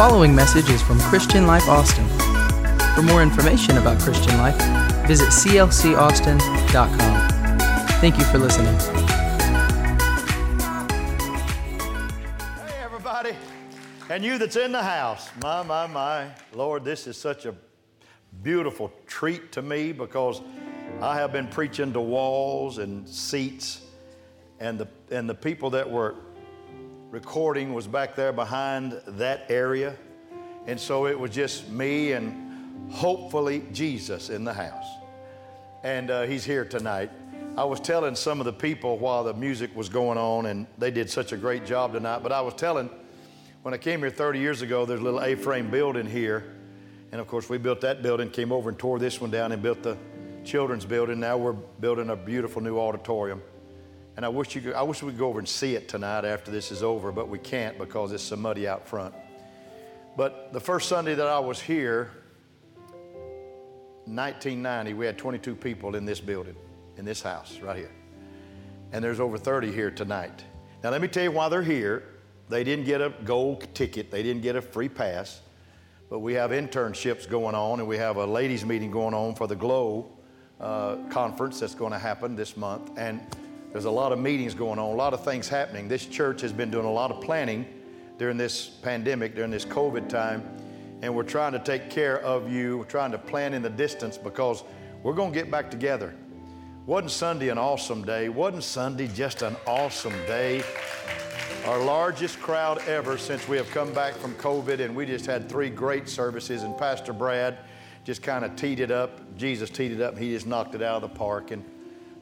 following message is from Christian Life Austin. For more information about Christian Life, visit clcaustin.com. Thank you for listening. Hey, everybody. And you that's in the house, my, my, my. Lord, this is such a beautiful treat to me because I have been preaching to walls and seats, and the, and the people that were recording was back there behind that area. And so it was just me and hopefully Jesus in the house. And uh, he's here tonight. I was telling some of the people while the music was going on, and they did such a great job tonight. But I was telling, when I came here 30 years ago, there's a little A frame building here. And of course, we built that building, came over and tore this one down and built the children's building. Now we're building a beautiful new auditorium. And I wish, you I wish we could go over and see it tonight after this is over, but we can't because it's so muddy out front. But the first Sunday that I was here, 1990, we had 22 people in this building, in this house right here. And there's over 30 here tonight. Now, let me tell you why they're here. They didn't get a gold ticket, they didn't get a free pass. But we have internships going on, and we have a ladies' meeting going on for the GLOW uh, conference that's going to happen this month. And there's a lot of meetings going on, a lot of things happening. This church has been doing a lot of planning during this pandemic, during this COVID time, and we're trying to take care of you. We're trying to plan in the distance because we're going to get back together. Wasn't Sunday an awesome day? Wasn't Sunday just an awesome day? Our largest crowd ever since we have come back from COVID, and we just had three great services. And Pastor Brad just kind of teed it up. Jesus teed it up, he just knocked it out of the park. And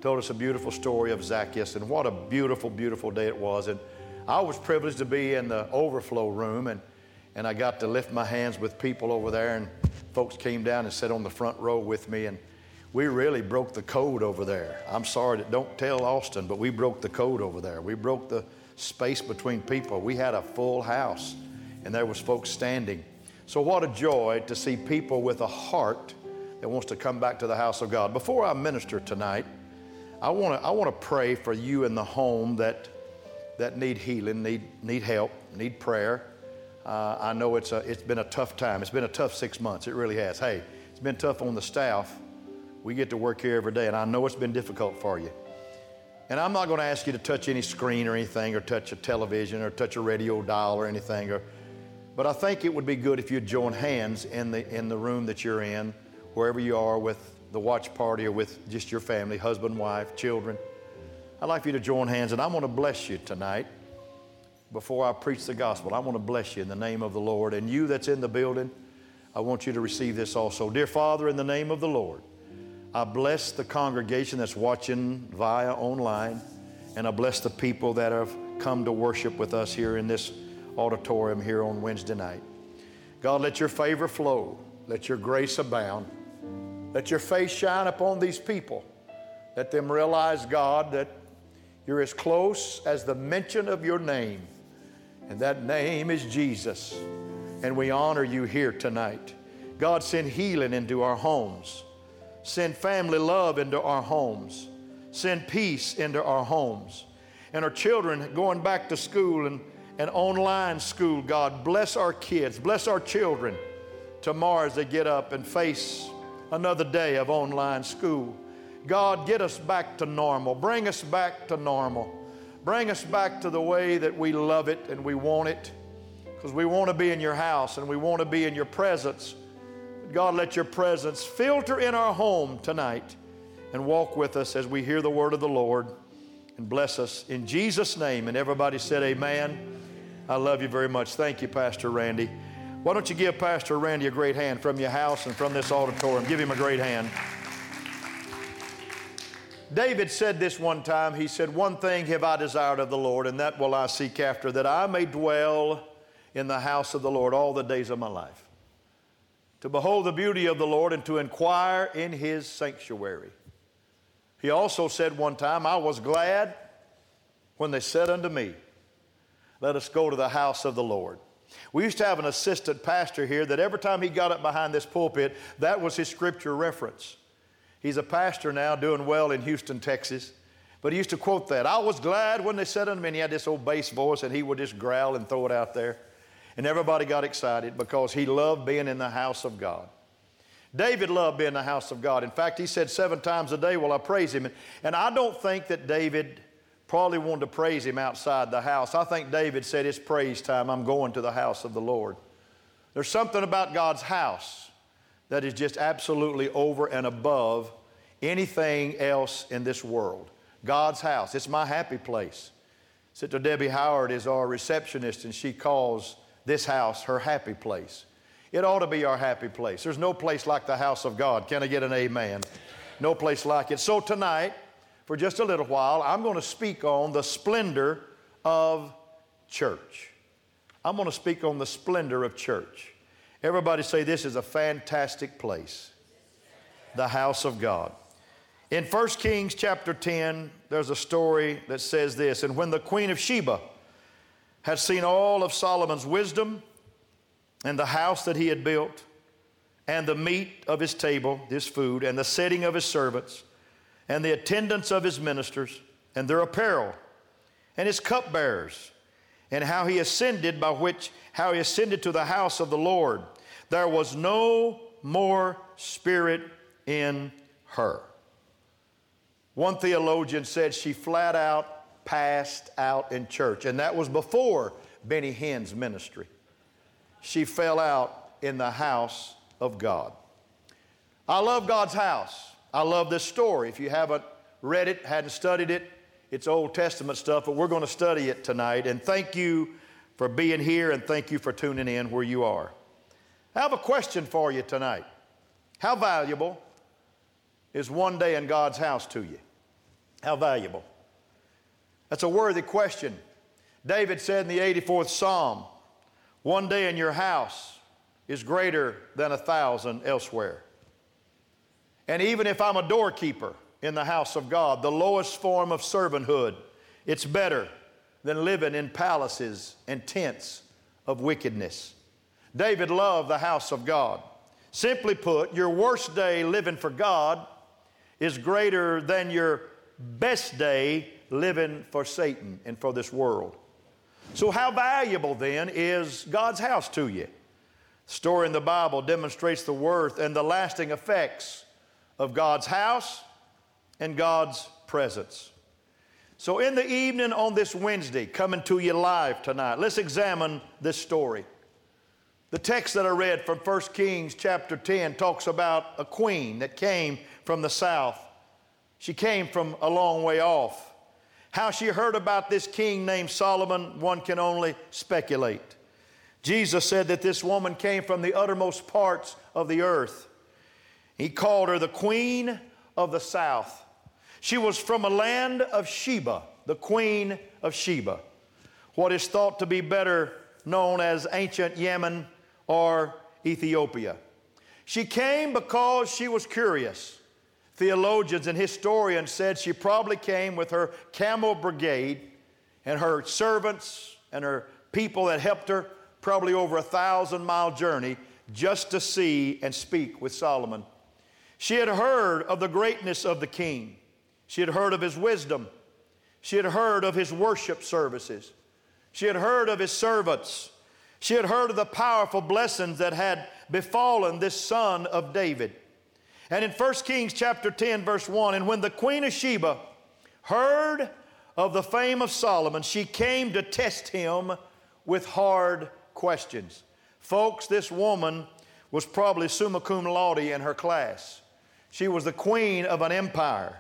told us a beautiful story of Zacchaeus, and what a beautiful, beautiful day it was. And I was privileged to be in the overflow room, and, and I got to lift my hands with people over there, and folks came down and sat on the front row with me, and we really broke the code over there. I'm sorry that don't tell Austin, but we broke the code over there. We broke the space between people. We had a full house, and there was folks standing. So what a joy to see people with a heart that wants to come back to the house of God. Before I minister tonight, I want to I want to pray for you in the home that that need healing, need need help, need prayer. Uh, I know it's a it's been a tough time. It's been a tough six months. It really has. Hey, it's been tough on the staff. We get to work here every day, and I know it's been difficult for you. And I'm not going to ask you to touch any screen or anything, or touch a television, or touch a radio dial or anything. Or, but I think it would be good if you'd join hands in the in the room that you're in, wherever you are, with the watch party or with just your family, husband, wife, children. I'd like for you to join hands, and I want to bless you tonight. Before I preach the gospel, I want to bless you in the name of the Lord. And you that's in the building, I want you to receive this also. Dear Father, in the name of the Lord, I bless the congregation that's watching via online, and I bless the people that have come to worship with us here in this auditorium here on Wednesday night. God, let your favor flow, let your grace abound. Let your face shine upon these people. Let them realize, God, that you're as close as the mention of your name. And that name is Jesus. And we honor you here tonight. God, send healing into our homes. Send family love into our homes. Send peace into our homes. And our children going back to school and, and online school, God, bless our kids, bless our children tomorrow as they get up and face another day of online school. God, get us back to normal. Bring us back to normal. Bring us back to the way that we love it and we want it because we want to be in your house and we want to be in your presence. God, let your presence filter in our home tonight and walk with us as we hear the word of the Lord and bless us in Jesus' name. And everybody said, Amen. I love you very much. Thank you, Pastor Randy. Why don't you give Pastor Randy a great hand from your house and from this auditorium? Give him a great hand. David said this one time. He said, One thing have I desired of the Lord, and that will I seek after, that I may dwell in the house of the Lord all the days of my life. To behold the beauty of the Lord and to inquire in his sanctuary. He also said one time, I was glad when they said unto me, Let us go to the house of the Lord. We used to have an assistant pastor here that every time he got up behind this pulpit, that was his scripture reference. He's a pastor now doing well in Houston, Texas. But he used to quote that. I was glad when they said unto me, and he had this old bass voice, and he would just growl and throw it out there. And everybody got excited because he loved being in the house of God. David loved being in the house of God. In fact, he said seven times a day, Will I praise him? And I don't think that David probably wanted to praise him outside the house. I think David said, It's praise time. I'm going to the house of the Lord. There's something about God's house that is just absolutely over and above anything else in this world. God's house. It's my happy place. Sister Debbie Howard is our receptionist, and she calls this house her happy place. It ought to be our happy place. There's no place like the house of God. Can I get an amen? No place like it. So tonight, for just a little while, I'm going to speak on the splendor of church. I'm going to speak on the splendor of church. Everybody say this is a fantastic place. The house of God. In 1 Kings chapter 10, there's a story that says this And when the queen of Sheba had seen all of Solomon's wisdom and the house that he had built, and the meat of his table, his food, and the setting of his servants, and the attendance of his ministers, and their apparel, and his cupbearers, and how he ascended by which how he ascended to the house of the Lord. There was no more spirit in her. One theologian said she flat out passed out in church, and that was before Benny Hinn's ministry. She fell out in the house of God. I love God's house. I love this story. If you haven't read it, hadn't studied it, it's Old Testament stuff, but we're going to study it tonight. And thank you for being here and thank you for tuning in where you are. I have a question for you tonight. How valuable is one day in God's house to you? How valuable? That's a worthy question. David said in the 84th Psalm, One day in your house is greater than a thousand elsewhere. And even if I'm a doorkeeper in the house of God, the lowest form of servanthood, it's better than living in palaces and tents of wickedness. David loved the house of God. Simply put, your worst day living for God is greater than your best day living for Satan and for this world. So, how valuable then is God's house to you? The story in the Bible demonstrates the worth and the lasting effects of God's house and God's presence. So, in the evening on this Wednesday, coming to you live tonight, let's examine this story. The text that I read from 1 Kings chapter 10 talks about a queen that came from the south she came from a long way off. How she heard about this king named Solomon, one can only speculate. Jesus said that this woman came from the uttermost parts of the earth. He called her the queen of the south. She was from a land of Sheba, the queen of Sheba, what is thought to be better known as ancient Yemen or Ethiopia. She came because she was curious. Theologians and historians said she probably came with her camel brigade and her servants and her people that helped her, probably over a thousand mile journey, just to see and speak with Solomon. She had heard of the greatness of the king. She had heard of his wisdom. She had heard of his worship services. She had heard of his servants. She had heard of the powerful blessings that had befallen this son of David. And in 1 Kings chapter 10, verse 1, and when the queen of Sheba heard of the fame of Solomon, she came to test him with hard questions. Folks, this woman was probably summa cum laude in her class. She was the queen of an empire.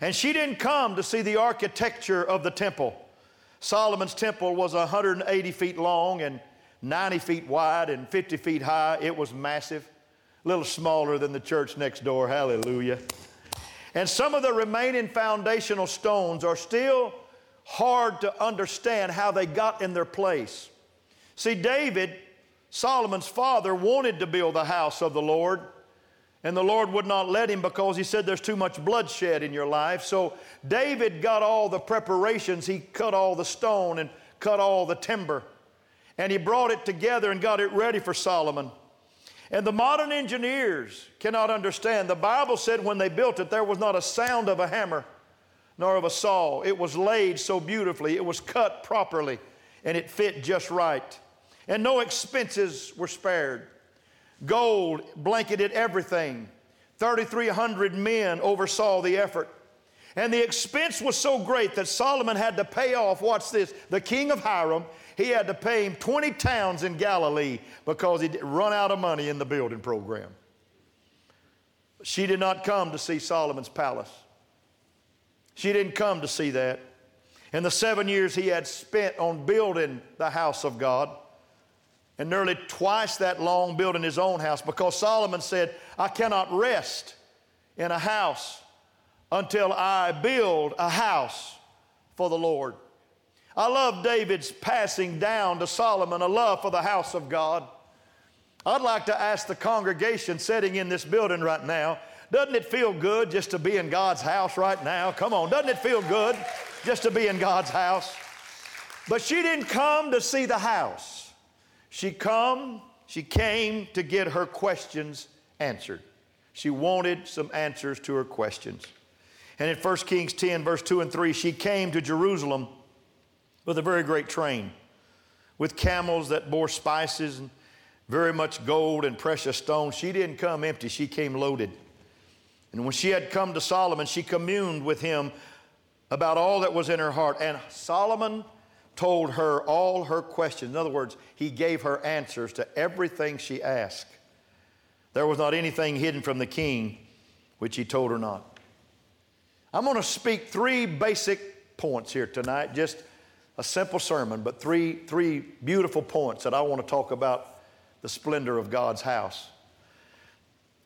And she didn't come to see the architecture of the temple. Solomon's temple was 180 feet long and 90 feet wide and 50 feet high. It was massive a little smaller than the church next door. Hallelujah. And some of the remaining foundational stones are still hard to understand how they got in their place. See, David, Solomon's father, wanted to build the house of the Lord, and the Lord would not let him because he said there's too much bloodshed in your life. So David got all the preparations. He cut all the stone and cut all the timber, and he brought it together and got it ready for Solomon. And the modern engineers cannot understand. The Bible said when they built it, there was not a sound of a hammer nor of a saw. It was laid so beautifully, it was cut properly, and it fit just right. and no expenses were spared. Gold blanketed everything. 3,300 men oversaw the effort. And the expense was so great that Solomon had to pay off, watch this, the king of Hiram, he had to pay him 20 towns in Galilee because he'd run out of money in the building program. She did not come to see Solomon's palace. She didn't come to see that. In the seven years he had spent on building the house of God, and nearly twice that long building his own house, because Solomon said, I cannot rest in a house until I build a house for the Lord. I love David's passing down to Solomon a love for the house of God. I'd like to ask the congregation sitting in this building right now, doesn't it feel good just to be in God's house right now? Come on, doesn't it feel good just to be in God's house? But she didn't come to see the house. She come, she came to get her questions answered. She wanted some answers to her questions. And in 1 Kings 10, verse 2 and 3, she came to Jerusalem with a very great train, with camels that bore spices and very much gold and precious stones. She didn't come empty, she came loaded. And when she had come to Solomon, she communed with him about all that was in her heart. And Solomon told her all her questions. In other words, he gave her answers to everything she asked. There was not anything hidden from the king which he told her not. I'm going to speak three basic points here tonight, just a simple sermon, but three, three beautiful points that I want to talk about the splendor of God's house.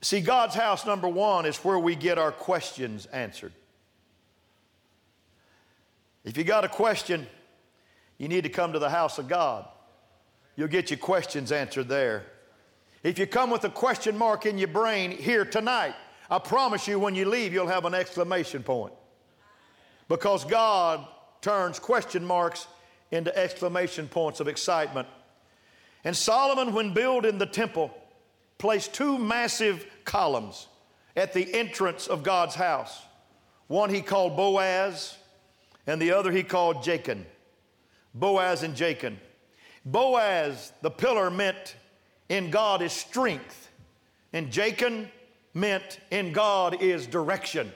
See, God's house, number one, is where we get our questions answered. If you got a question, you need to come to the house of God. You'll get your questions answered there. If you come with a question mark in your brain here tonight, I promise you, when you leave, you'll have an exclamation point. Because God turns question marks into exclamation points of excitement. And Solomon, when building the temple, placed two massive columns at the entrance of God's house. One he called Boaz, and the other he called Jachin. Boaz and Jachin. Boaz, the pillar, meant in God is strength, and Jachin meant in God is direction.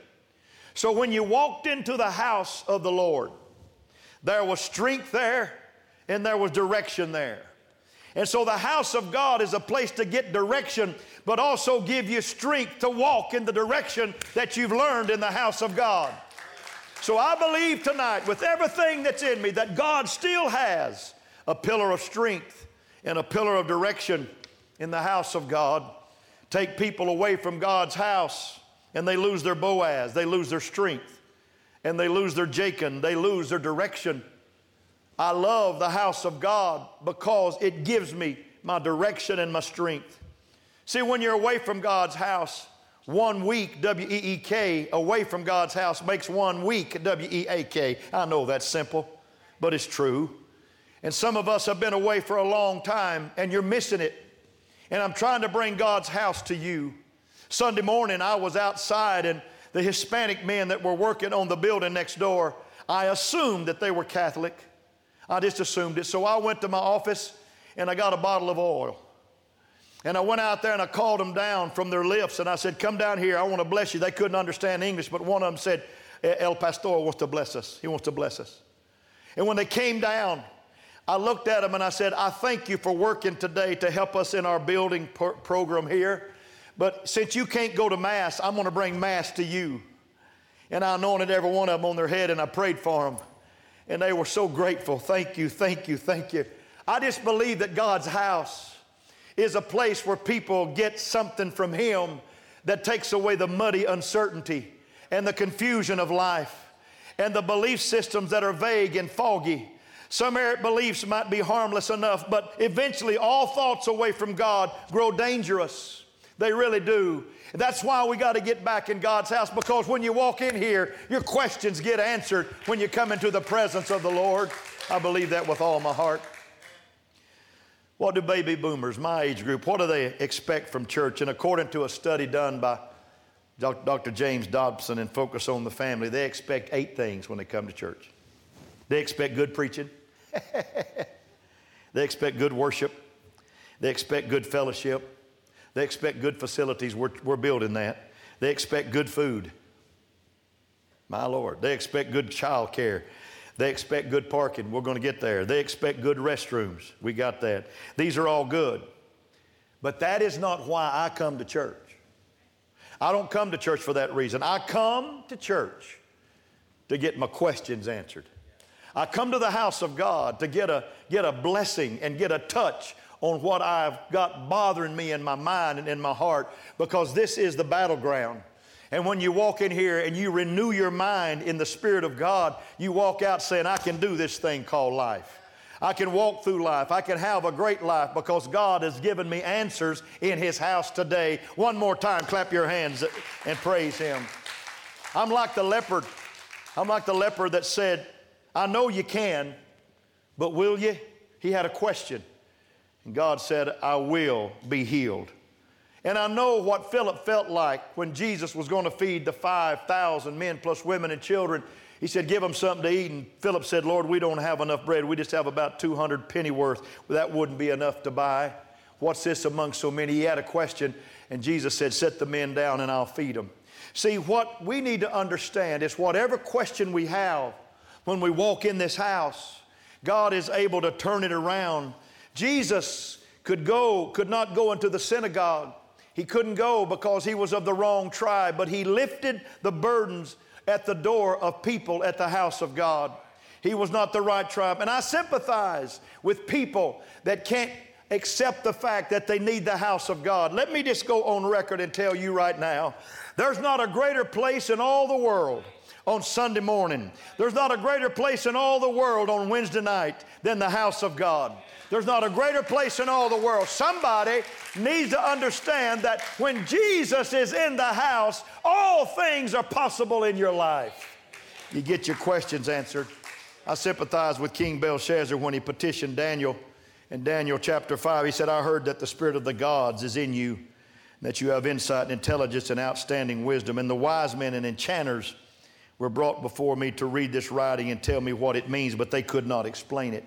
So when you walked into the house of the Lord, there was strength there and there was direction there. And so the house of God is a place to get direction, but also give you strength to walk in the direction that you've learned in the house of God. So I believe tonight, with everything that's in me, that God still has a pillar of strength and a pillar of direction in the house of God take people away from God's house and they lose their Boaz, they lose their strength, and they lose their Jachin, they lose their direction. I love the house of God because it gives me my direction and my strength. See, when you're away from God's house, one week, W E E K, away from God's house makes one week, W E A K. I know that's simple, but it's true. And some of us have been away for a long time and you're missing it and I'm trying to bring God's house to you. Sunday morning, I was outside, and the Hispanic men that were working on the building next door, I assumed that they were Catholic. I just assumed it. So I went to my office and I got a bottle of oil. And I went out there and I called them down from their lifts and I said, Come down here, I want to bless you. They couldn't understand English, but one of them said, eh, El Pastor wants to bless us. He wants to bless us. And when they came down, I looked at them and I said, I thank you for working today to help us in our building pro- program here. But since you can't go to Mass, I'm going to bring Mass to you. And I anointed every one of them on their head and I prayed for them. And they were so grateful. Thank you, thank you, thank you. I just believe that God's house is a place where people get something from Him that takes away the muddy uncertainty and the confusion of life and the belief systems that are vague and foggy some errant beliefs might be harmless enough, but eventually all thoughts away from God grow dangerous. They really do. That's why we got to get back in God's house because when you walk in here, your questions get answered when you come into the presence of the Lord. I believe that with all my heart. What do baby boomers, my age group, what do they expect from church? And according to a study done by Dr. James Dobson and Focus on the Family, they expect eight things when they come to church. They expect good preaching. They expect good worship. They expect good fellowship. They expect good facilities. We're, we're building that. They expect good food. My Lord. They expect good child care. They expect good parking. We're going to get there. They expect good restrooms. We got that. These are all good. But that is not why I come to church. I don't come to church for that reason. I come to church to get my questions answered. I come to the house of God to get a, get a blessing and get a touch on what I've got bothering me in my mind and in my heart because this is the battleground. And when you walk in here and you renew your mind in the Spirit of God, you walk out saying, I can do this thing called life. I can walk through life. I can have a great life because God has given me answers in His house today. One more time, clap your hands and praise Him. I'm like the leopard. I'm like the leper that said, I know you can, but will you? He had a question. And God said, I will be healed. And I know what Philip felt like when Jesus was going to feed the 5,000 men plus women and children. He said, Give them something to eat. And Philip said, Lord, we don't have enough bread. We just have about 200 pennyworth. That wouldn't be enough to buy. What's this among so many? He had a question, and Jesus said, Set the men down and I'll feed them. See, what we need to understand is whatever question we have when we walk in this house, God is able to turn it around. Jesus could go, could not go into the synagogue he couldn't go because he was of the wrong tribe, but he lifted the burdens at the door of people at the house of God. He was not the right tribe. And I sympathize with people that can't accept the fact that they need the house of God. Let me just go on record and tell you right now there's not a greater place in all the world on Sunday morning. There's not a greater place in all the world on Wednesday night than the house of God. There's not a greater place in all the world. Somebody needs to understand that when Jesus is in the house, all things are possible in your life. You get your questions answered. I sympathize with King Belshazzar when he petitioned Daniel in Daniel chapter 5. He said, I heard that the Spirit of the gods is in you, that you have insight and intelligence and outstanding wisdom. And the wise men and enchanters were brought before me to read this writing and tell me what it means, but they could not explain it.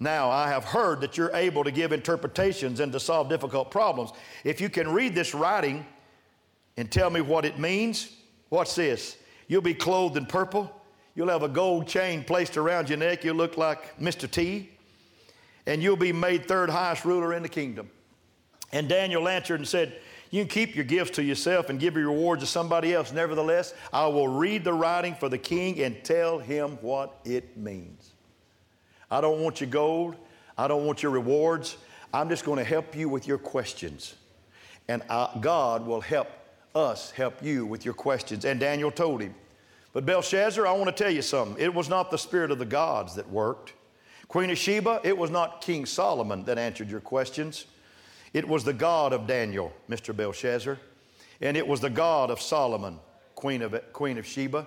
Now, I have heard that you're able to give interpretations and to solve difficult problems. If you can read this writing and tell me what it means, what's this? You'll be clothed in purple. You'll have a gold chain placed around your neck. You'll look like Mr. T. And you'll be made third highest ruler in the kingdom. And Daniel answered and said, You can keep your gifts to yourself and give your rewards to somebody else. Nevertheless, I will read the writing for the king and tell him what it means. I don't want your gold. I don't want your rewards. I'm just going to help you with your questions. And I, God will help us help you with your questions. And Daniel told him. But Belshazzar, I want to tell you something. It was not the spirit of the gods that worked. Queen of Sheba, it was not King Solomon that answered your questions. It was the God of Daniel, Mr. Belshazzar. And it was the God of Solomon, Queen of, Queen of Sheba.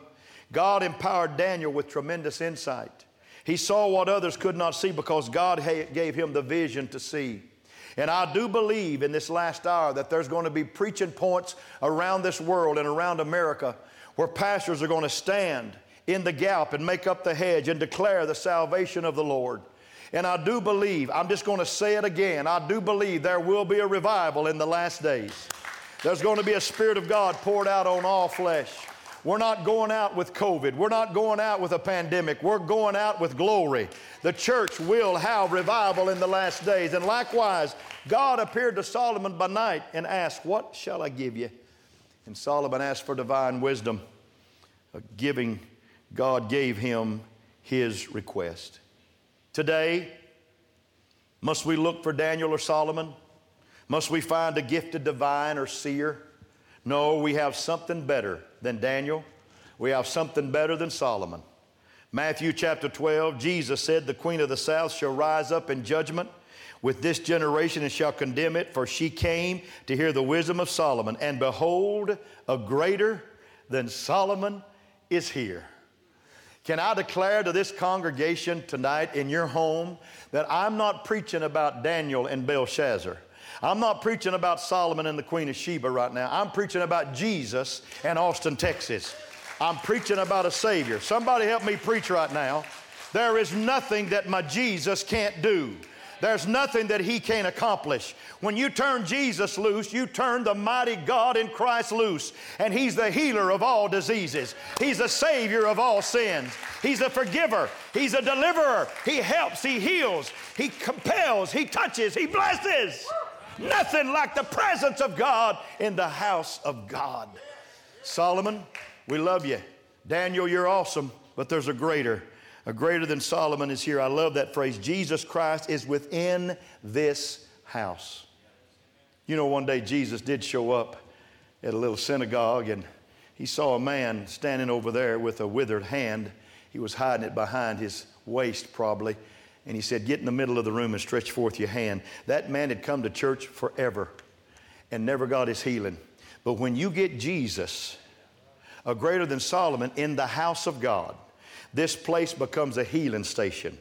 God empowered Daniel with tremendous insight. He saw what others could not see because God gave him the vision to see. And I do believe in this last hour that there's going to be preaching points around this world and around America where pastors are going to stand in the gap and make up the hedge and declare the salvation of the Lord. And I do believe, I'm just going to say it again, I do believe there will be a revival in the last days. There's going to be a Spirit of God poured out on all flesh. We're not going out with COVID. We're not going out with a pandemic. We're going out with glory. The church will have revival in the last days. And likewise, God appeared to Solomon by night and asked, What shall I give you? And Solomon asked for divine wisdom. Giving, God gave him his request. Today, must we look for Daniel or Solomon? Must we find a gifted divine or seer? No, we have something better than Daniel. We have something better than Solomon. Matthew chapter 12, Jesus said, The queen of the south shall rise up in judgment with this generation and shall condemn it, for she came to hear the wisdom of Solomon. And behold, a greater than Solomon is here. Can I declare to this congregation tonight in your home that I'm not preaching about Daniel and Belshazzar? I'm not preaching about Solomon and the Queen of Sheba right now. I'm preaching about Jesus and Austin, Texas. I'm preaching about a Savior. Somebody help me preach right now. There is nothing that my Jesus can't do. There's nothing that he can't accomplish. When you turn Jesus loose, you turn the mighty God in Christ loose. And he's the healer of all diseases. He's the savior of all sins. He's a forgiver. He's a deliverer. He helps. He heals. He compels. He touches. He blesses. Nothing like the presence of God in the house of God. Solomon, we love you. Daniel, you're awesome, but there's a greater. A greater than Solomon is here. I love that phrase. Jesus Christ is within this house. You know, one day Jesus did show up at a little synagogue and he saw a man standing over there with a withered hand. He was hiding it behind his waist, probably. And he said, Get in the middle of the room and stretch forth your hand. That man had come to church forever and never got his healing. But when you get Jesus, a greater than Solomon, in the house of God, this place becomes a healing station.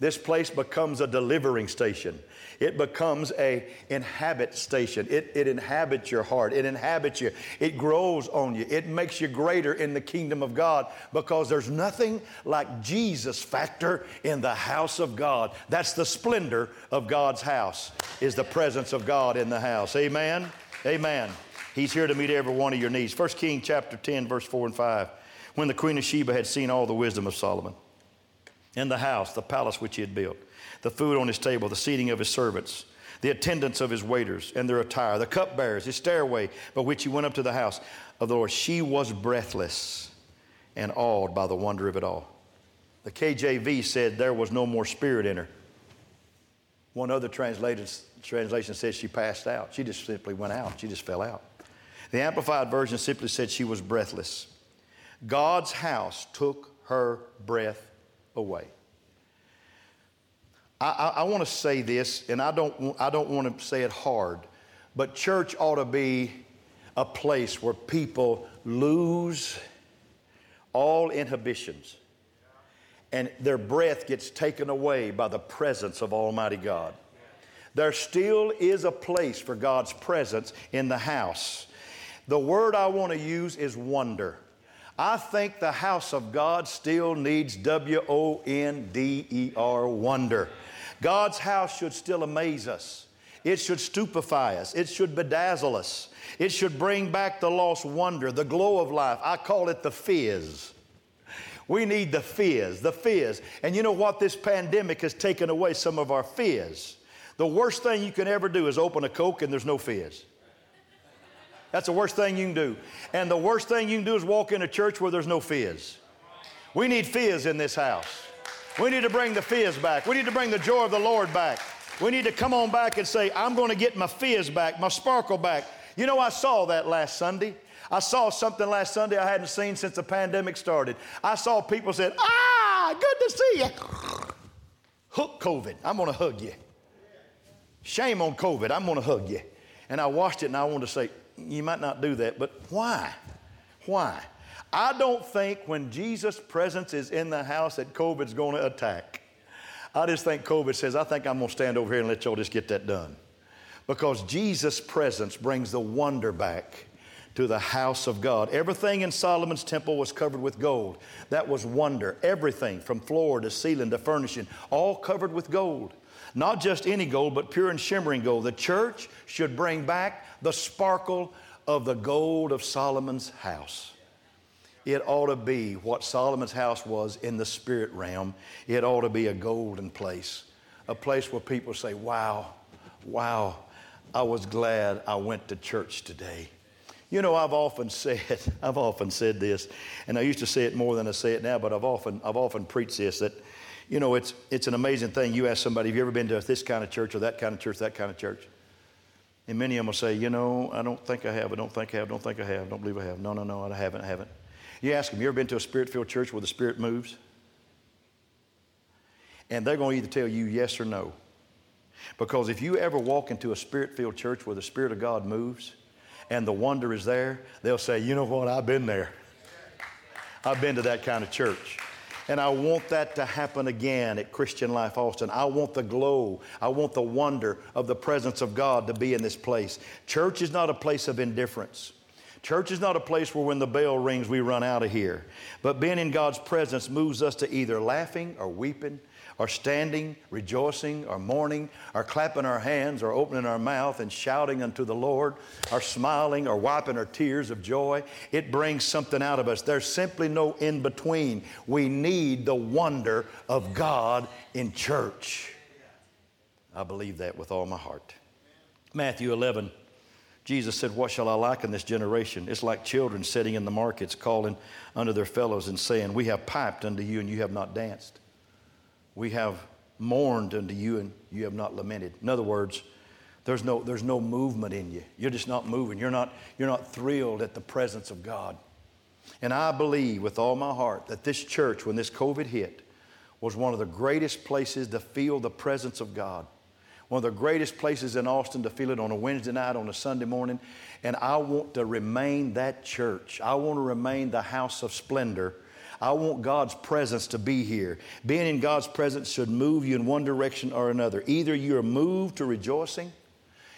This place becomes a delivering station. It becomes a inhabit station. It, it inhabits your heart. It inhabits you. It grows on you. It makes you greater in the kingdom of God because there's nothing like Jesus factor in the house of God. That's the splendor of God's house is the presence of God in the house. Amen. Amen. He's here to meet every one of your needs. 1 King chapter 10 verse 4 and 5 when the queen of Sheba had seen all the wisdom of Solomon in the house, the palace which he had built, the food on his table, the seating of his servants, the attendance of his waiters and their attire, the cupbearers, his stairway by which he went up to the house of the Lord. She was breathless and awed by the wonder of it all. The KJV said there was no more spirit in her. One other translation says she passed out. She just simply went out. She just fell out. The Amplified Version simply said she was breathless. God's house took her breath away. I, I, I want to say this, and I don't, I don't want to say it hard, but church ought to be a place where people lose all inhibitions and their breath gets taken away by the presence of Almighty God. There still is a place for God's presence in the house. The word I want to use is wonder. I think the house of God still needs W O N D E R, wonder. God's house should still amaze us. It should stupefy us. It should bedazzle us. It should bring back the lost wonder, the glow of life. I call it the fizz. We need the fizz, the fizz. And you know what? This pandemic has taken away some of our fizz. The worst thing you can ever do is open a Coke and there's no fizz. That's the worst thing you can do. And the worst thing you can do is walk in a church where there's no fizz. We need fizz in this house. We need to bring the fizz back. We need to bring the joy of the Lord back. We need to come on back and say, I'm going to get my fizz back, my sparkle back. You know, I saw that last Sunday. I saw something last Sunday I hadn't seen since the pandemic started. I saw people said, Ah, good to see you. Hook COVID. I'm going to hug you. Shame on COVID. I'm going to hug you. And I watched it and I wanted to say, you might not do that, but why? Why? I don't think when Jesus' presence is in the house that COVID's going to attack. I just think COVID says, I think I'm going to stand over here and let y'all just get that done. Because Jesus' presence brings the wonder back to the house of God. Everything in Solomon's temple was covered with gold. That was wonder. Everything from floor to ceiling to furnishing, all covered with gold. Not just any gold, but pure and shimmering gold. The church should bring back the sparkle of the gold of Solomon's house. It ought to be what Solomon's house was in the spirit realm. It ought to be a golden place, a place where people say, Wow, wow, I was glad I went to church today. You know, I've often said, I've often said this, and I used to say it more than I say it now, but I've often, I've often preached this that, you know, it's, it's an amazing thing. You ask somebody, have you ever been to this kind of church or that kind of church, that kind of church? And many of them will say, you know, I don't think I have, I don't think I have, don't think I have, don't believe I have. No, no, no, I haven't, I haven't. You ask them, you ever been to a spirit filled church where the Spirit moves? And they're going to either tell you yes or no. Because if you ever walk into a spirit filled church where the Spirit of God moves and the wonder is there, they'll say, you know what, I've been there. I've been to that kind of church. And I want that to happen again at Christian Life Austin. I want the glow, I want the wonder of the presence of God to be in this place. Church is not a place of indifference. Church is not a place where when the bell rings, we run out of here. But being in God's presence moves us to either laughing or weeping or standing, rejoicing, or mourning, or clapping our hands, or opening our mouth and shouting unto the Lord, or smiling, or wiping our tears of joy, it brings something out of us. There's simply no in between. We need the wonder of God in church. I believe that with all my heart. Matthew 11. Jesus said, What shall I liken this generation? It's like children sitting in the markets calling unto their fellows and saying, We have piped unto you and you have not danced. We have mourned unto you and you have not lamented. In other words, there's no, there's no movement in you. You're just not moving. You're not, you're not thrilled at the presence of God. And I believe with all my heart that this church, when this COVID hit, was one of the greatest places to feel the presence of God one of the greatest places in Austin to feel it on a Wednesday night, on a Sunday morning. And I want to remain that church. I want to remain the house of splendor. I want God's presence to be here. Being in God's presence should move you in one direction or another. Either you're moved to rejoicing,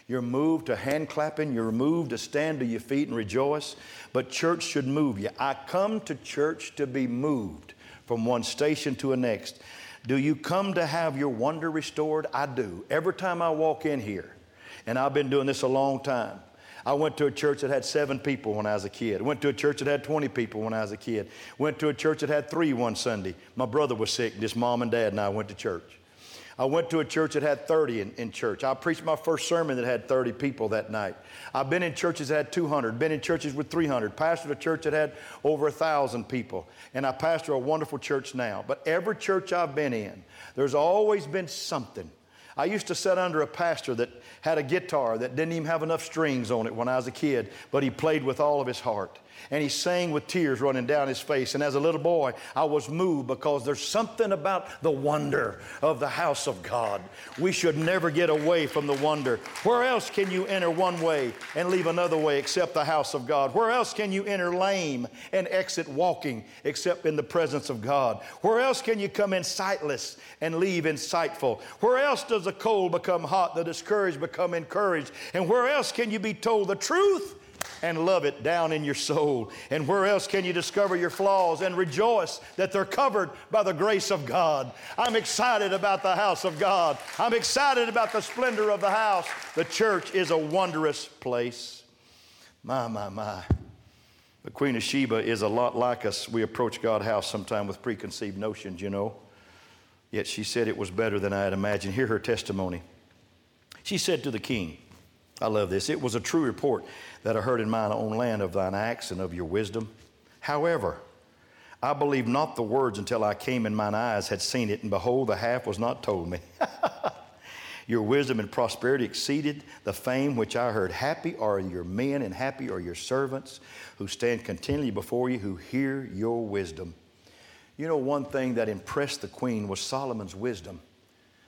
you're moved to hand clapping, you're moved to stand to your feet and rejoice, but church should move you. I come to church to be moved from one station to a next. Do you come to have your wonder restored? I do. Every time I walk in here, and I've been doing this a long time. I went to a church that had seven people when I was a kid. Went to a church that had 20 people when I was a kid. Went to a church that had three one Sunday. My brother was sick. and Just mom and dad and I went to church. I went to a church that had 30 in, in, church. I preached my first sermon that had 30 people that night. I've been in churches that had 200, been in churches with 300, pastored a church that had over 1,000 people, and I pastor a wonderful church now. But every church I've been in, there's always been something. I used to sit under a pastor that had a guitar that didn't even have enough strings on it when I was a kid, but he played with all of his heart and he sang with tears running down his face. And as a little boy, I was moved because there's something about the wonder of the house of God. We should never get away from the wonder. Where else can you enter one way and leave another way except the house of God? Where else can you enter lame and exit walking except in the presence of God? Where else can you come in sightless and leave insightful? Where else does the cold become hot, the discouraged become encouraged? And where else can you be told the truth? And love it down in your soul. And where else can you discover your flaws and rejoice that they're covered by the grace of God? I'm excited about the house of God. I'm excited about the splendor of the house. The church is a wondrous place. My, my, my. The Queen of Sheba is a lot like us. We approach God's house sometime with preconceived notions, you know. Yet she said it was better than I had imagined. Hear her testimony. She said to the king, I love this. It was a true report that I heard in mine own land of thine acts and of your wisdom. However, I believed not the words until I came and mine eyes had seen it, and behold, the half was not told me. your wisdom and prosperity exceeded the fame which I heard. Happy are your men, and happy are your servants who stand continually before you, who hear your wisdom. You know, one thing that impressed the queen was Solomon's wisdom.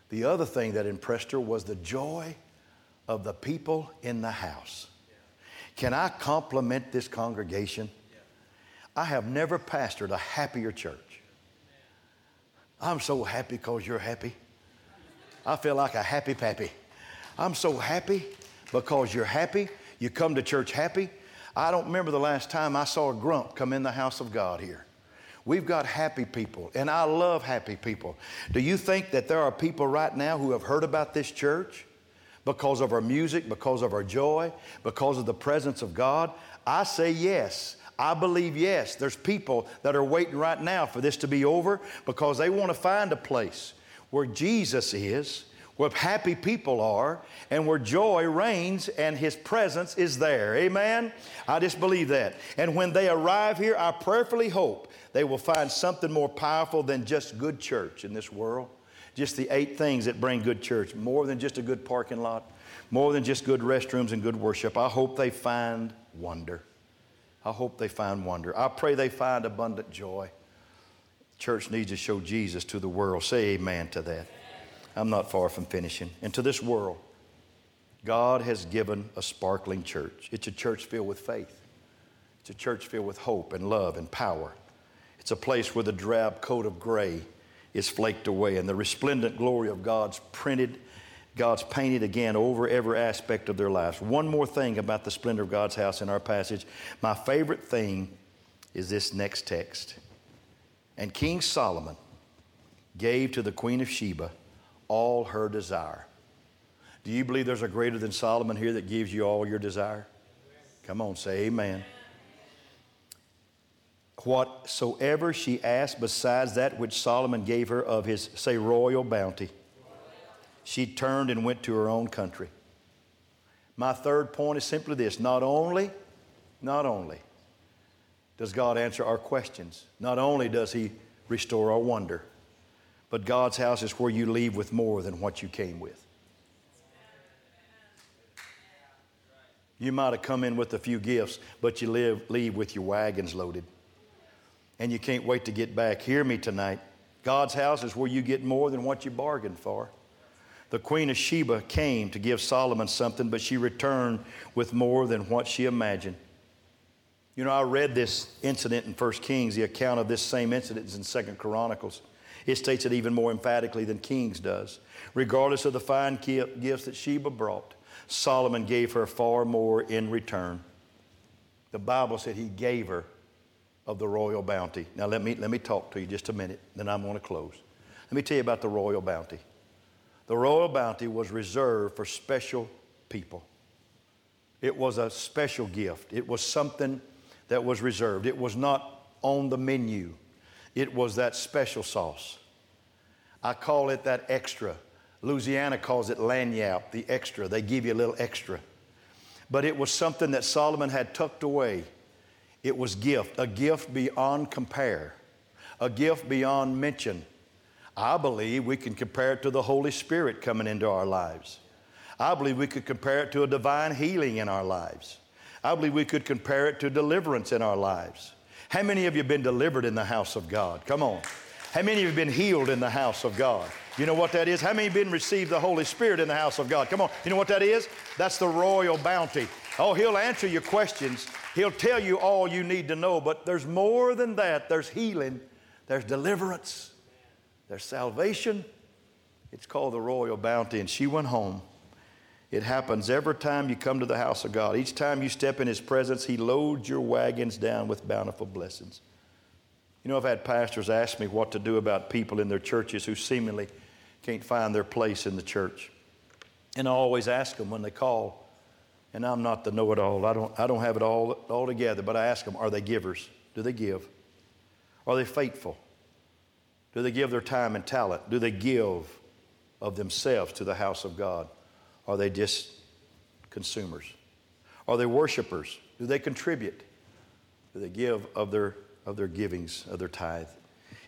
The other thing that impressed her was the joy of the people in the house. Can I compliment this congregation? I have never pastored a happier church. I'm so happy because you're happy. I feel like a happy pappy. I'm so happy because you're happy. You come to church happy. I don't remember the last time I saw a grump come in the house of God here. We've got happy people, and I love happy people. Do you think that there are people right now who have heard about this church because of our music, because of our joy, because of the presence of God? I say yes. I believe yes. There's people that are waiting right now for this to be over because they want to find a place where Jesus is, where happy people are, and where joy reigns and His presence is there. Amen? I just believe that. And when they arrive here, I prayerfully hope they will find something more powerful than just good church in this world just the eight things that bring good church, more than just a good parking lot, more than just good restrooms and good worship. I hope they find wonder. I hope they find wonder. I pray they find abundant joy. Church needs to show Jesus to the world. Say amen to that. I'm not far from finishing. And to this world, God has given a sparkling church. It's a church filled with faith. It's a church filled with hope and love and power. It's a place where the drab coat of gray is flaked away, and the resplendent glory of God's printed, God's painted again over every aspect of their lives. One more thing about the splendor of God's house in our passage. My favorite thing is this next text. And King Solomon gave to the Queen of Sheba all her desire. Do you believe there's a greater than Solomon here that gives you all your desire? Come on, say amen. Whatsoever she asked besides that which Solomon gave her of his, say, royal bounty, she turned and went to her own country. My third point is simply this not only, not only does God answer our questions, not only does He restore our wonder, but God's house is where you leave with more than what you came with. You might have come in with a few gifts, but you live, leave with your wagons loaded. And you can't wait to get back. Hear me tonight. God's house is where you get more than what you bargained for. The Queen of Sheba came to give Solomon something, but she returned with more than what she imagined. You know, I read this incident in 1 Kings, the account of this same incident is in 2 Chronicles. It states it even more emphatically than Kings does. Regardless of the fine gifts that Sheba brought, Solomon gave her far more in return. The Bible said he gave her of the royal bounty. Now, let me, let me talk to you just a minute, then I'm going to close. Let me tell you about the royal bounty. The royal bounty was reserved for special people. It was a special gift. It was something that was reserved. It was not on the menu, it was that special sauce. I call it that extra Louisiana calls it lagniappe, the extra. They give you a little extra. But it was something that Solomon had tucked away. It was gift, a gift beyond compare, a gift beyond mention. I believe we can compare it to the Holy Spirit coming into our lives. I believe we could compare it to a divine healing in our lives. I believe we could compare it to deliverance in our lives. How many of you have been delivered in the house of God? Come on. How many of you have been healed in the house of God? You know what that is? How many have been received the Holy Spirit in the house of God? Come on. You know what that is? That's the royal bounty. Oh, He'll answer your questions. He'll tell you all you need to know, but there's more than that. There's healing, there's deliverance, there's salvation. It's called the royal bounty. And she went home. It happens every time you come to the house of God. Each time you step in His presence, He loads your wagons down with bountiful blessings. You know, I've had pastors ask me what to do about people in their churches who seemingly can't find their place in the church. And I always ask them when they call, and I'm not the know it all, I don't, I don't have it all, all together, but I ask them, are they givers? Do they give? Are they faithful? Do they give their time and talent? Do they give of themselves to the house of God? Are they just consumers? Are they worshipers? Do they contribute? Do they give of their, of their givings, of their tithe?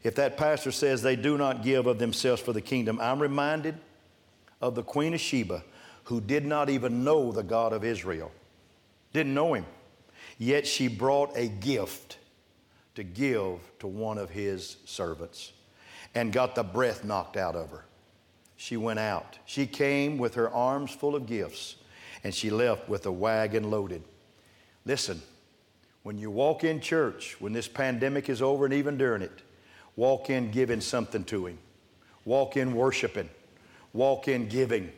If that pastor says they do not give of themselves for the kingdom, I'm reminded of the Queen of Sheba who did not even know the God of Israel, didn't know him. Yet she brought a gift to give to one of his servants and got the breath knocked out of her. She went out. She came with her arms full of gifts and she left with a wagon loaded. Listen, when you walk in church, when this pandemic is over and even during it, Walk in giving something to Him. Walk in worshiping. Walk in giving.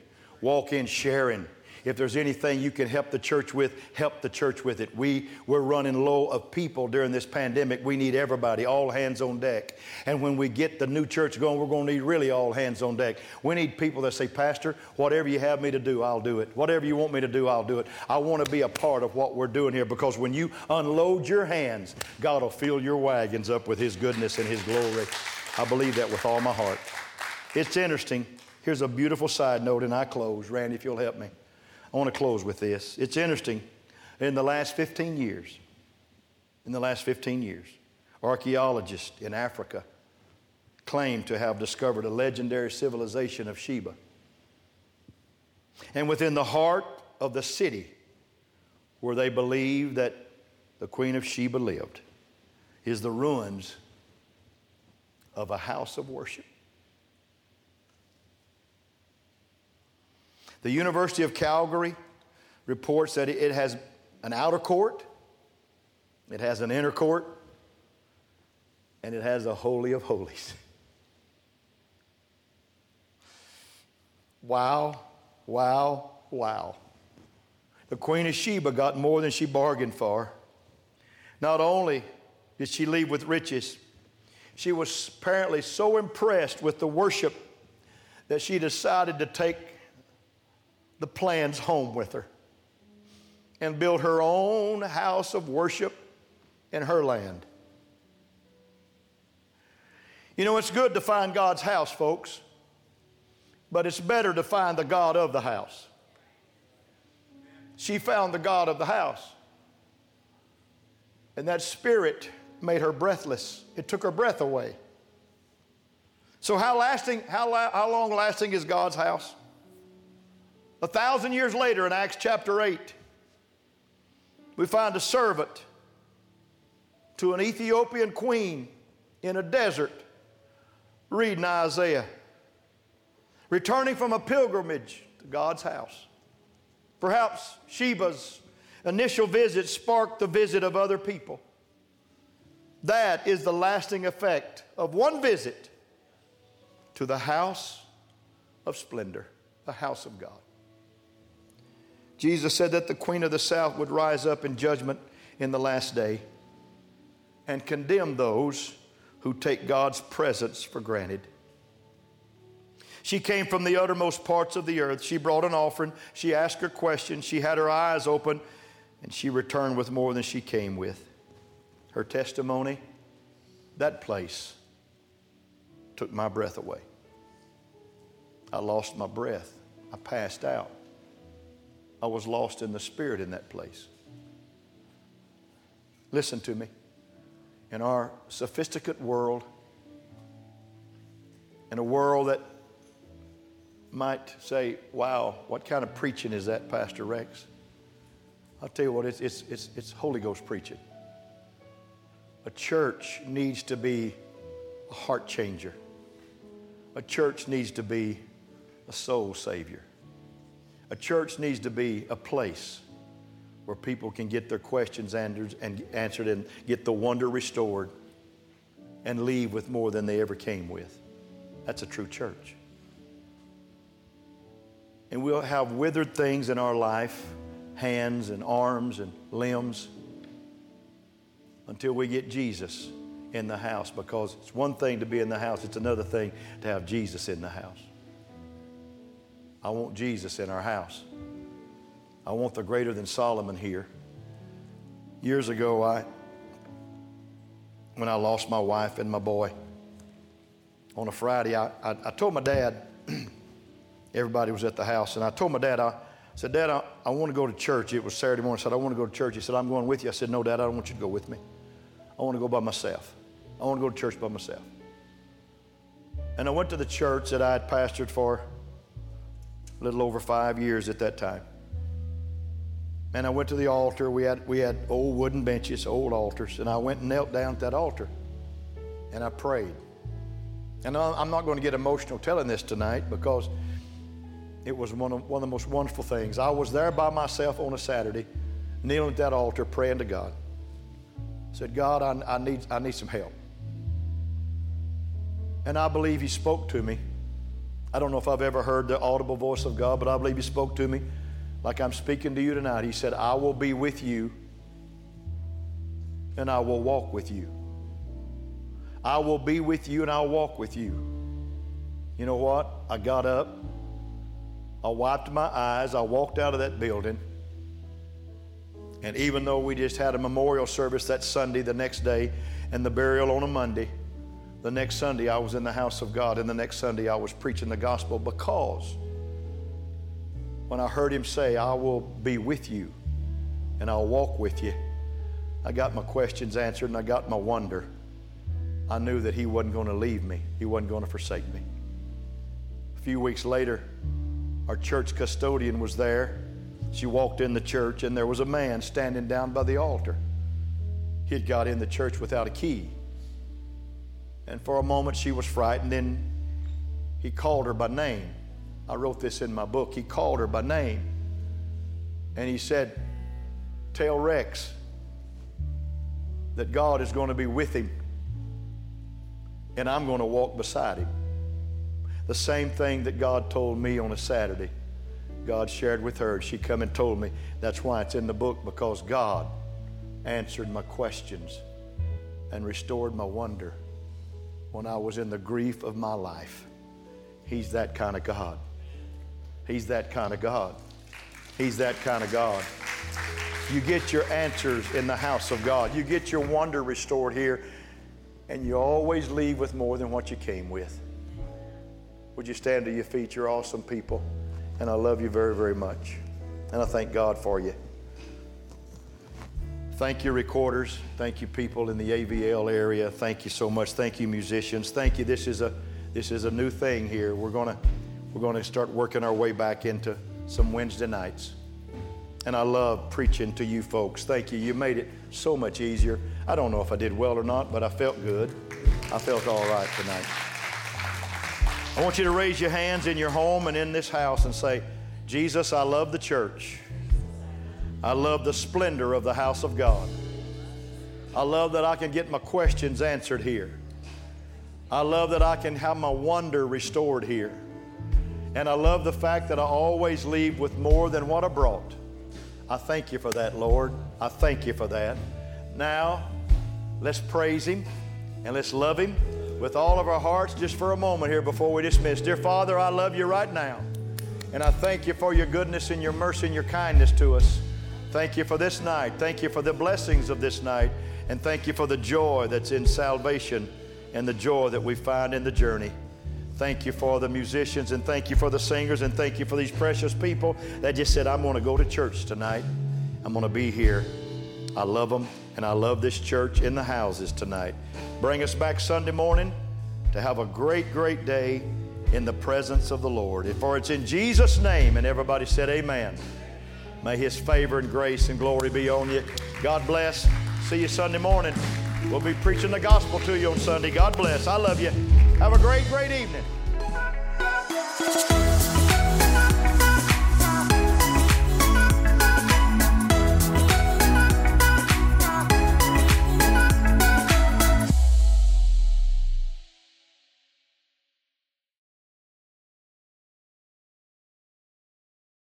Walk in sharing. If there's anything you can help the church with, help the church with it. We, we're running low of people during this pandemic. We need everybody, all hands on deck. And when we get the new church going, we're going to need really all hands on deck. We need people that say, Pastor, whatever you have me to do, I'll do it. Whatever you want me to do, I'll do it. I want to be a part of what we're doing here because when you unload your hands, God will fill your wagons up with His goodness and His glory. I believe that with all my heart. It's interesting. Here's a beautiful side note, and I close. Randy, if you'll help me. I want to close with this. It's interesting. In the last 15 years, in the last 15 years, archaeologists in Africa claim to have discovered a legendary civilization of Sheba. And within the heart of the city where they believe that the Queen of Sheba lived is the ruins of a house of worship. The University of Calgary reports that it has an outer court, it has an inner court, and it has a Holy of Holies. Wow, wow, wow. The Queen of Sheba got more than she bargained for. Not only did she leave with riches, she was apparently so impressed with the worship that she decided to take the plans home with her and build her own house of worship in her land. You know, it's good to find God's house, folks, but it's better to find the God of the house. She found the God of the house. And that spirit made her breathless. It took her breath away. So, how lasting, how, la- how long lasting is God's house? A thousand years later in Acts chapter 8, we find a servant to an Ethiopian queen in a desert reading Isaiah, returning from a pilgrimage to God's house. Perhaps Sheba's initial visit sparked the visit of other people. That is the lasting effect of one visit to the house of splendor, the house of God. Jesus said that the queen of the south would rise up in judgment in the last day and condemn those who take God's presence for granted. She came from the uttermost parts of the earth. She brought an offering. She asked her questions. She had her eyes open, and she returned with more than she came with her testimony, that place took my breath away. I lost my breath. I passed out. I was lost in the spirit in that place. Listen to me. In our sophisticated world, in a world that might say, wow, what kind of preaching is that, Pastor Rex? I'll tell you what, it's, it's, it's, it's Holy Ghost preaching. A church needs to be a heart changer. A church needs to be a soul savior. A church needs to be a place where people can get their questions answered and get the wonder restored and leave with more than they ever came with. That's a true church. And we'll have withered things in our life hands and arms and limbs until we get Jesus in the house because it's one thing to be in the house, it's another thing to have Jesus in the house. I want Jesus in our house. I want the greater than Solomon here. Years ago, I, when I lost my wife and my boy, on a Friday, I, I, I told my dad, everybody was at the house, and I told my dad, I said, Dad, I, I want to go to church. It was Saturday morning. I said, I want to go to church. He said, I'm going with you. I said, No, Dad, I don't want you to go with me. I want to go by myself. I want to go to church by myself. And I went to the church that I had pastored for a little over five years at that time. And I went to the altar. We had, we had old wooden benches, old altars. And I went and knelt down at that altar and I prayed. And I'm not going to get emotional telling this tonight because it was one of, one of the most wonderful things. I was there by myself on a Saturday, kneeling at that altar, praying to God I said, God, I, I, need, I need some help. And I believe He spoke to me. I don't know if I've ever heard the audible voice of God, but I believe He spoke to me like I'm speaking to you tonight. He said, I will be with you and I will walk with you. I will be with you and I'll walk with you. You know what? I got up, I wiped my eyes, I walked out of that building. And even though we just had a memorial service that Sunday, the next day, and the burial on a Monday, the next Sunday I was in the house of God, and the next Sunday I was preaching the gospel because when I heard him say, I will be with you and I'll walk with you, I got my questions answered and I got my wonder. I knew that he wasn't going to leave me, he wasn't going to forsake me. A few weeks later, our church custodian was there she walked in the church, and there was a man standing down by the altar. He had got in the church without a key. And for a moment, she was frightened. Then he called her by name. I wrote this in my book. He called her by name. And he said, Tell Rex that God is going to be with him, and I'm going to walk beside him. The same thing that God told me on a Saturday. God shared with her. She come and told me that's why it's in the book because God answered my questions and restored my wonder when I was in the grief of my life. He's that kind of God. He's that kind of God. He's that kind of God. You get your answers in the house of God. You get your wonder restored here, and you always leave with more than what you came with. Would you stand to your feet? You're awesome people, and I love you very, very much. And I thank God for you. Thank you, recorders. Thank you, people in the AVL area. Thank you so much. Thank you, musicians. Thank you. This is a this is a new thing here. We're gonna we're gonna start working our way back into some Wednesday nights. And I love preaching to you folks. Thank you. You made it so much easier. I don't know if I did well or not, but I felt good. I felt all right tonight. I want you to raise your hands in your home and in this house and say, Jesus, I love the church. I love the splendor of the house of God. I love that I can get my questions answered here. I love that I can have my wonder restored here. And I love the fact that I always leave with more than what I brought. I thank you for that, Lord. I thank you for that. Now, let's praise Him and let's love Him with all of our hearts just for a moment here before we dismiss. Dear Father, I love you right now. And I thank you for your goodness and your mercy and your kindness to us. Thank you for this night. Thank you for the blessings of this night. And thank you for the joy that's in salvation and the joy that we find in the journey. Thank you for the musicians and thank you for the singers and thank you for these precious people that just said, I'm going to go to church tonight. I'm going to be here. I love them and I love this church in the houses tonight. Bring us back Sunday morning to have a great, great day in the presence of the Lord. For it's in Jesus' name, and everybody said, Amen. May His favor and grace and glory be on you. God bless. See you Sunday morning. We'll be preaching the gospel to you on Sunday. God bless. I love you. Have a great, great evening.